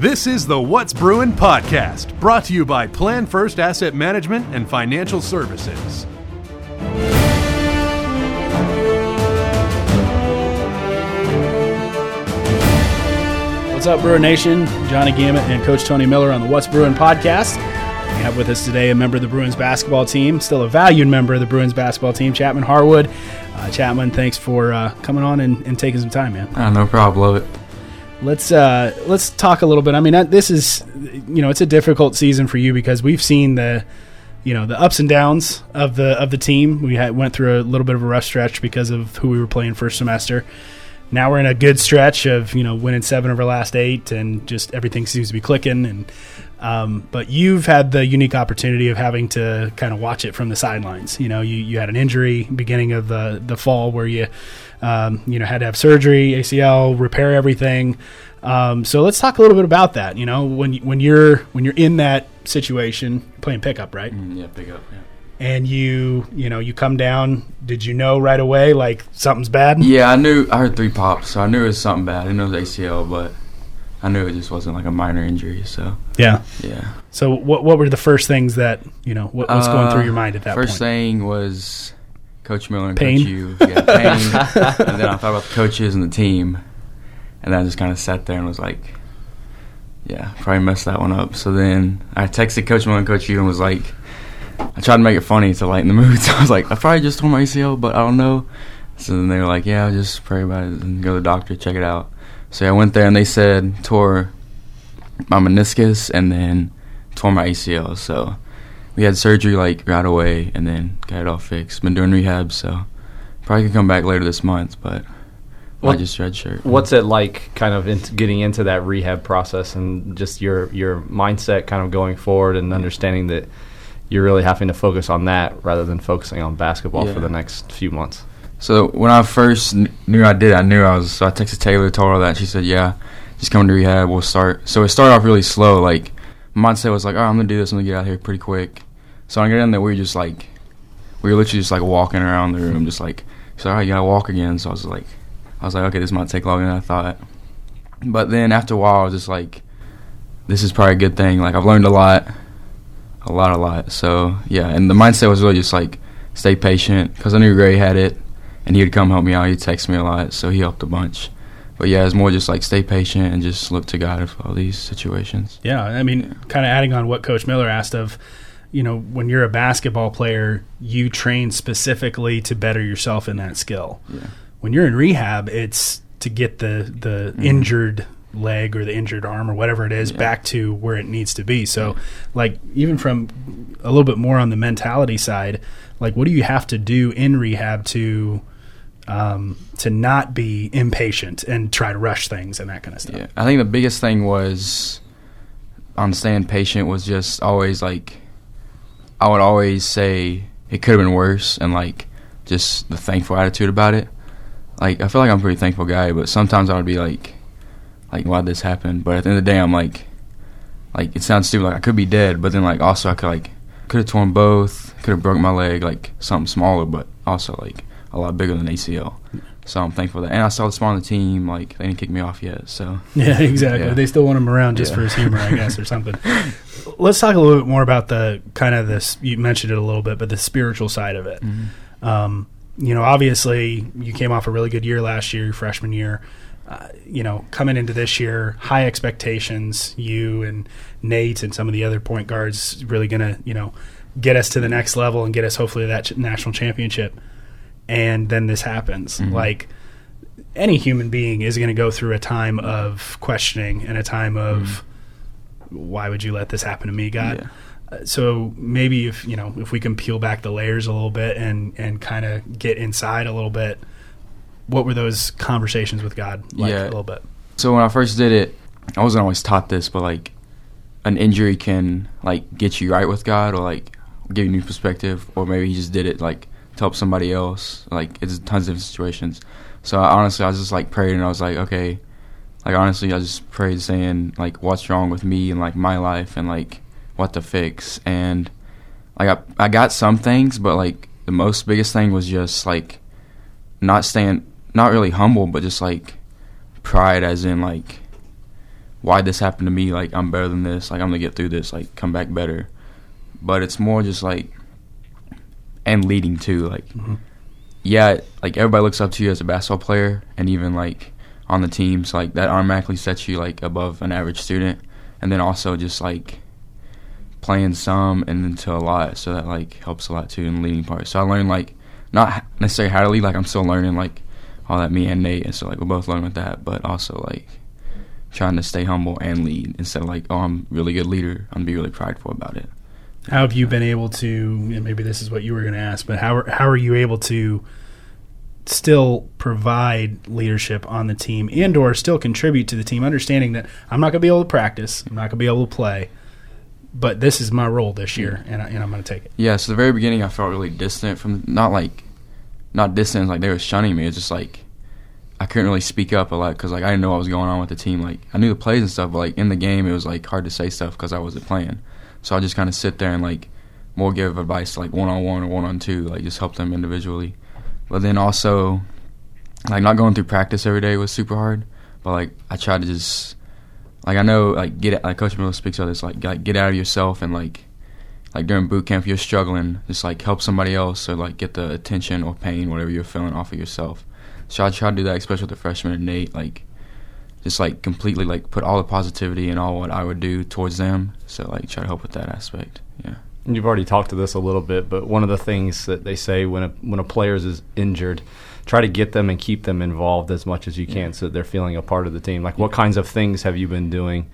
This is the What's Bruin podcast, brought to you by Plan First Asset Management and Financial Services. What's up, Bruin Nation? Johnny Gamet and Coach Tony Miller on the What's Bruin podcast. We have with us today a member of the Bruins basketball team, still a valued member of the Bruins basketball team, Chapman Harwood. Uh, Chapman, thanks for uh, coming on and, and, taking some time, man. Uh, no problem, love it. Let's uh, let's talk a little bit. I mean, this is you know it's a difficult season for you because we've seen the you know the ups and downs of the of the team. We had, went through a little bit of a rough stretch because of who we were playing first semester. Now we're in a good stretch of you know winning seven of our last eight, and just everything seems to be clicking. And um, but you've had the unique opportunity of having to kind of watch it from the sidelines. You know, you, you had an injury beginning of the the fall where you um, you know had to have surgery, ACL, repair everything. Um, so let's talk a little bit about that. You know, when when you're when you're in that situation, playing pickup, right? Mm, yeah, pickup. Yeah. And you you know you come down. Did you know right away like something's bad? Yeah, I knew. I heard three pops, so I knew it was something bad. I didn't know it was ACL, but I knew it just wasn't like a minor injury. So yeah, yeah. So what what were the first things that you know what was uh, going through your mind at that first point? thing was Coach Miller and pain. Coach U. Yeah, pain. and then I thought about the coaches and the team, and then I just kind of sat there and was like, yeah, probably messed that one up. So then I texted Coach Miller and Coach U and was like, I tried to make it funny to lighten the mood. So I was like, I probably just tore my ACL, but I don't know. So then they were like, yeah, just pray about it and go to the doctor, check it out. So I went there and they said tore my meniscus and then tore my ACL. So we had surgery like right away and then got it all fixed. Been doing rehab, so probably can come back later this month, but what, I just redshirt. What's it like, kind of into getting into that rehab process and just your your mindset, kind of going forward and understanding that you're really having to focus on that rather than focusing on basketball yeah. for the next few months. So when I first knew I did, I knew I was. So I texted Taylor, told her that. She said, "Yeah, just come to rehab. We'll start." So it started off really slow. Like my mindset was like, "Oh, I'm gonna do this. I'm gonna get out here pretty quick." So I get in there, we were just like, we were literally just like walking around the room, just like, so all right, you gotta walk again. So I was like, I was like, okay, this might take longer than I thought. But then after a while, I was just like, this is probably a good thing. Like I've learned a lot, a lot, a lot. So yeah, and the mindset was really just like, stay patient because I knew Gray had it and he would come help me out. He'd text me a lot, so he helped a bunch. But yeah, it's more just like stay patient and just look to God for all these situations. Yeah, I mean, yeah. kind of adding on what Coach Miller asked of, you know, when you're a basketball player, you train specifically to better yourself in that skill. Yeah. When you're in rehab, it's to get the the mm-hmm. injured leg or the injured arm or whatever it is yeah. back to where it needs to be. So, like even from a little bit more on the mentality side, like what do you have to do in rehab to um, to not be impatient and try to rush things and that kind of stuff. Yeah, I think the biggest thing was on staying patient was just always like I would always say it could have been worse and like just the thankful attitude about it. Like I feel like I'm a pretty thankful guy, but sometimes I would be like, like why'd this happen? But at the end of the day, I'm like, like it sounds stupid, like I could be dead, but then like also I could like could have torn both, could have broke my leg, like something smaller, but also like a lot bigger than ACL. So I'm thankful that, and I saw the small on the team. Like they didn't kick me off yet. So yeah, exactly. Yeah. They still want him around just yeah. for his humor, I guess, or something. Let's talk a little bit more about the kind of this. You mentioned it a little bit, but the spiritual side of it. Mm-hmm. Um, you know, obviously, you came off a really good year last year, freshman year. Uh, you know, coming into this year, high expectations. You and Nate and some of the other point guards really going to, you know, get us to the next level and get us hopefully that ch- national championship and then this happens. Mm-hmm. Like any human being is going to go through a time of questioning and a time of mm-hmm. why would you let this happen to me, God? Yeah. Uh, so maybe if you know if we can peel back the layers a little bit and and kind of get inside a little bit, what were those conversations with God like yeah. a little bit? So when I first did it, I wasn't always taught this, but like an injury can like get you right with God or like give you new perspective, or maybe he just did it like to help somebody else. Like it's tons of situations. So I, honestly, I was just like prayed and I was like, okay, like honestly, I just prayed saying like what's wrong with me and like my life and like what to fix and like I I got some things, but like the most biggest thing was just like not staying not really humble, but just like pride as in like why this happened to me. Like I'm better than this. Like I'm gonna get through this. Like come back better. But it's more just like and leading too. Like Mm-hmm. yeah, like everybody looks up to you as a basketball player, and even like on the teams, like that automatically sets you like above an average student. And then also just like playing some and then to a lot, so that like helps a lot too in the leading part. So I learned like not necessarily how to lead, like I'm still learning like all that me and Nate, and so like we're both learning with that, but also like trying to stay humble and lead instead of like oh I'm really good leader, I'm gonna be really prideful about it. How have you been able to? Maybe this is what you were going to ask, but how are, how are you able to still provide leadership on the team and or still contribute to the team, understanding that I'm not going to be able to practice, I'm not going to be able to play, but this is my role this year, and, I, I'm going to take it. Yeah, so the very beginning I felt really distant from not like not distant like they were shunning me. It's just like I couldn't really speak up a lot because like I didn't know what was going on with the team. Like I knew the plays and stuff, but like in the game it was like hard to say stuff because I wasn't playing. So I just kind of sit there and like more give advice like one on one or one on two, like just help them individually. But then also like not going through practice every day was super hard. But like I tried to just like I know like get like Coach Miller speaks of this like like get out of yourself and like like during boot camp you're struggling just like help somebody else or like get the attention or pain whatever you're feeling off of yourself. So I try to do that, especially with the freshman and Nate, like just like completely like put all the positivity and all what I would do towards them. So like try to help with that aspect. Yeah. And You've already talked to this a little bit, but one of the things that they say when a when a player is injured, try to get them and keep them involved as much as you can, so that they're feeling a part of the team. Like, what kinds of things have you been doing,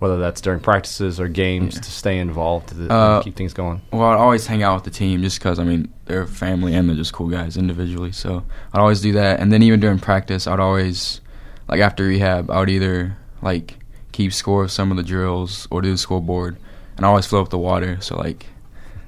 whether that's during practices or games, Yeah. to stay involved to Uh, keep things going? Well, I'd always hang out with the team just because, I mean, they're family and they're just cool guys individually. So I'd always do that. And then even during practice, I'd always, like after rehab, I would either, like, keep score of some of the drills or do the scoreboard. And I always fill up the water. So, like,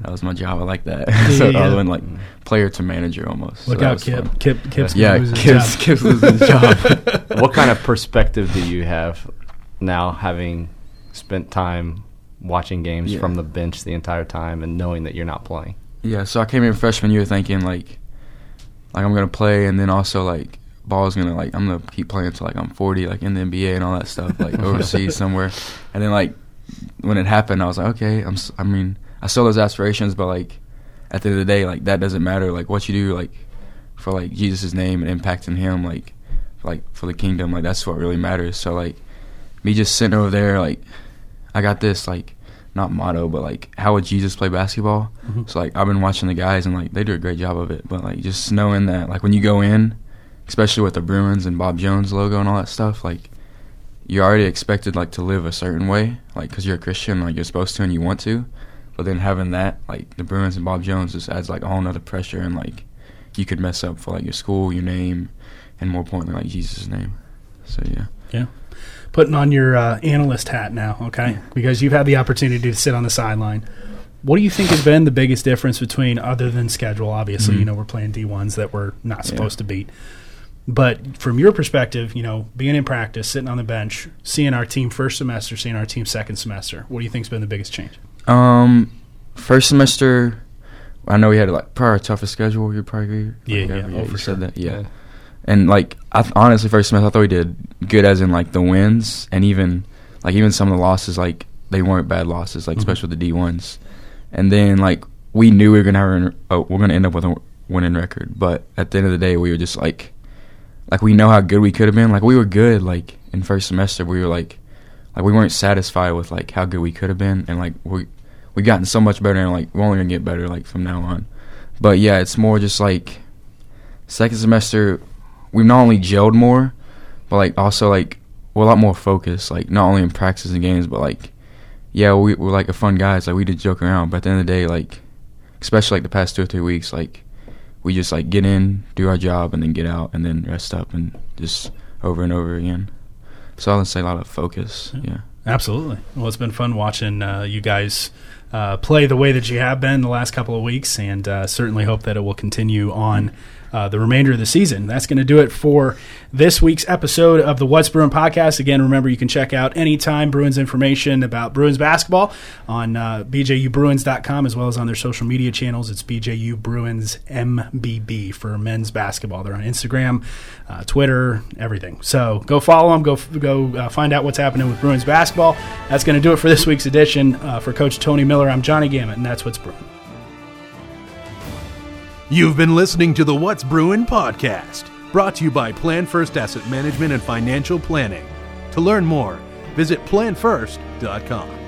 that was my job. I like that. so Yeah. I went, like, player to manager almost. Look so out, Kip. fun. Kip. Kip's Yeah, gonna lose his Kip's, job. Kip's losing his job. what kind of perspective do you have now, having spent time watching games Yeah. from the bench the entire time and knowing that you're not playing? Yeah, so I came in freshman year thinking like, like I'm gonna play, and then also like ball's gonna like I'm gonna keep playing until like I'm 40, like in the NBA and all that stuff, like overseas somewhere. And then like when it happened, I was like, okay, I'm. I mean, I still those aspirations, but like at the end of the day, like that doesn't matter. Like what you do, like for like Jesus' name and impacting Him, like like for the kingdom, like that's what really matters. So like me just sitting over there, like I got this like not motto, but like how would Jesus play basketball? Mhm. So like I've been watching the guys and like they do a great job of it, but like just knowing that like when you go in, especially with the Bruins and Bob Jones logo and all that stuff, like you're already expected like to live a certain way, like because you're a Christian, like you're supposed to and you want to, but then having that like the Bruins and Bob Jones just adds like a whole nother pressure and like you could mess up for like your school, your name, and more importantly like Jesus' name. So yeah. Yeah. Putting on your uh, analyst hat now, okay? Because you've had the opportunity to sit on the sideline. What do you think has been the biggest difference between, other than schedule? Obviously, Mhm. you know we're playing D ones that we're not Yeah. supposed to beat. But from your perspective, you know, being in practice, sitting on the bench, seeing our team first semester, seeing our team second semester, what do you think's been the biggest change? Um, first semester, I know we had like probably our toughest schedule. You probably agree. Yeah, Like, yeah, ever. oh, you sure. said that. Yeah. and like I th- honestly, first semester I thought we did good, as in like the wins, and even like even some of the losses, like they weren't bad losses, like Mhm. especially the D ones. And then like we knew we were gonna have oh, we're gonna end up with a winning record, but at the end of the day, we were just like like we know how good we could have been. Like we were good. Like in first semester, we were like like we weren't satisfied with like how good we could have been, and like we we gotten so much better, and like we're only gonna get better like from now on. But yeah, it's more just like second semester, we've not only gelled more, but like also like we're a lot more focused. Like not only in practice and games, but like yeah, we, we're like a fun guys. Like we did joke around, but at the end of the day, like especially like the past two or three weeks, like we just like get in, do our job, and then get out, and then rest up, and just over and over again. So I would say a lot of focus. Yeah. Absolutely. Well, it's been fun watching uh, you guys uh, play the way that you have been the last couple of weeks, and uh, certainly hope that it will continue on uh, the remainder of the season. That's going to do it for this week's episode of the What's Bruin podcast. Again, remember you can check out anytime Bruins information about Bruins basketball on uh, bjubruins.com as well as on their social media channels. It's BJU Bruins MBB for men's basketball. They're on Instagram, uh, Twitter, everything. So go follow them. Go go uh, find out what's happening with Bruins basketball. That's going to do it for this week's edition. Uh, for Coach Tony Miller, I'm Johnny Gammett, and that's what's Bruin. You've been listening to the What's Bruin podcast, brought to you by Plan First Asset Management and Financial Planning. To learn more, visit planfirst.com.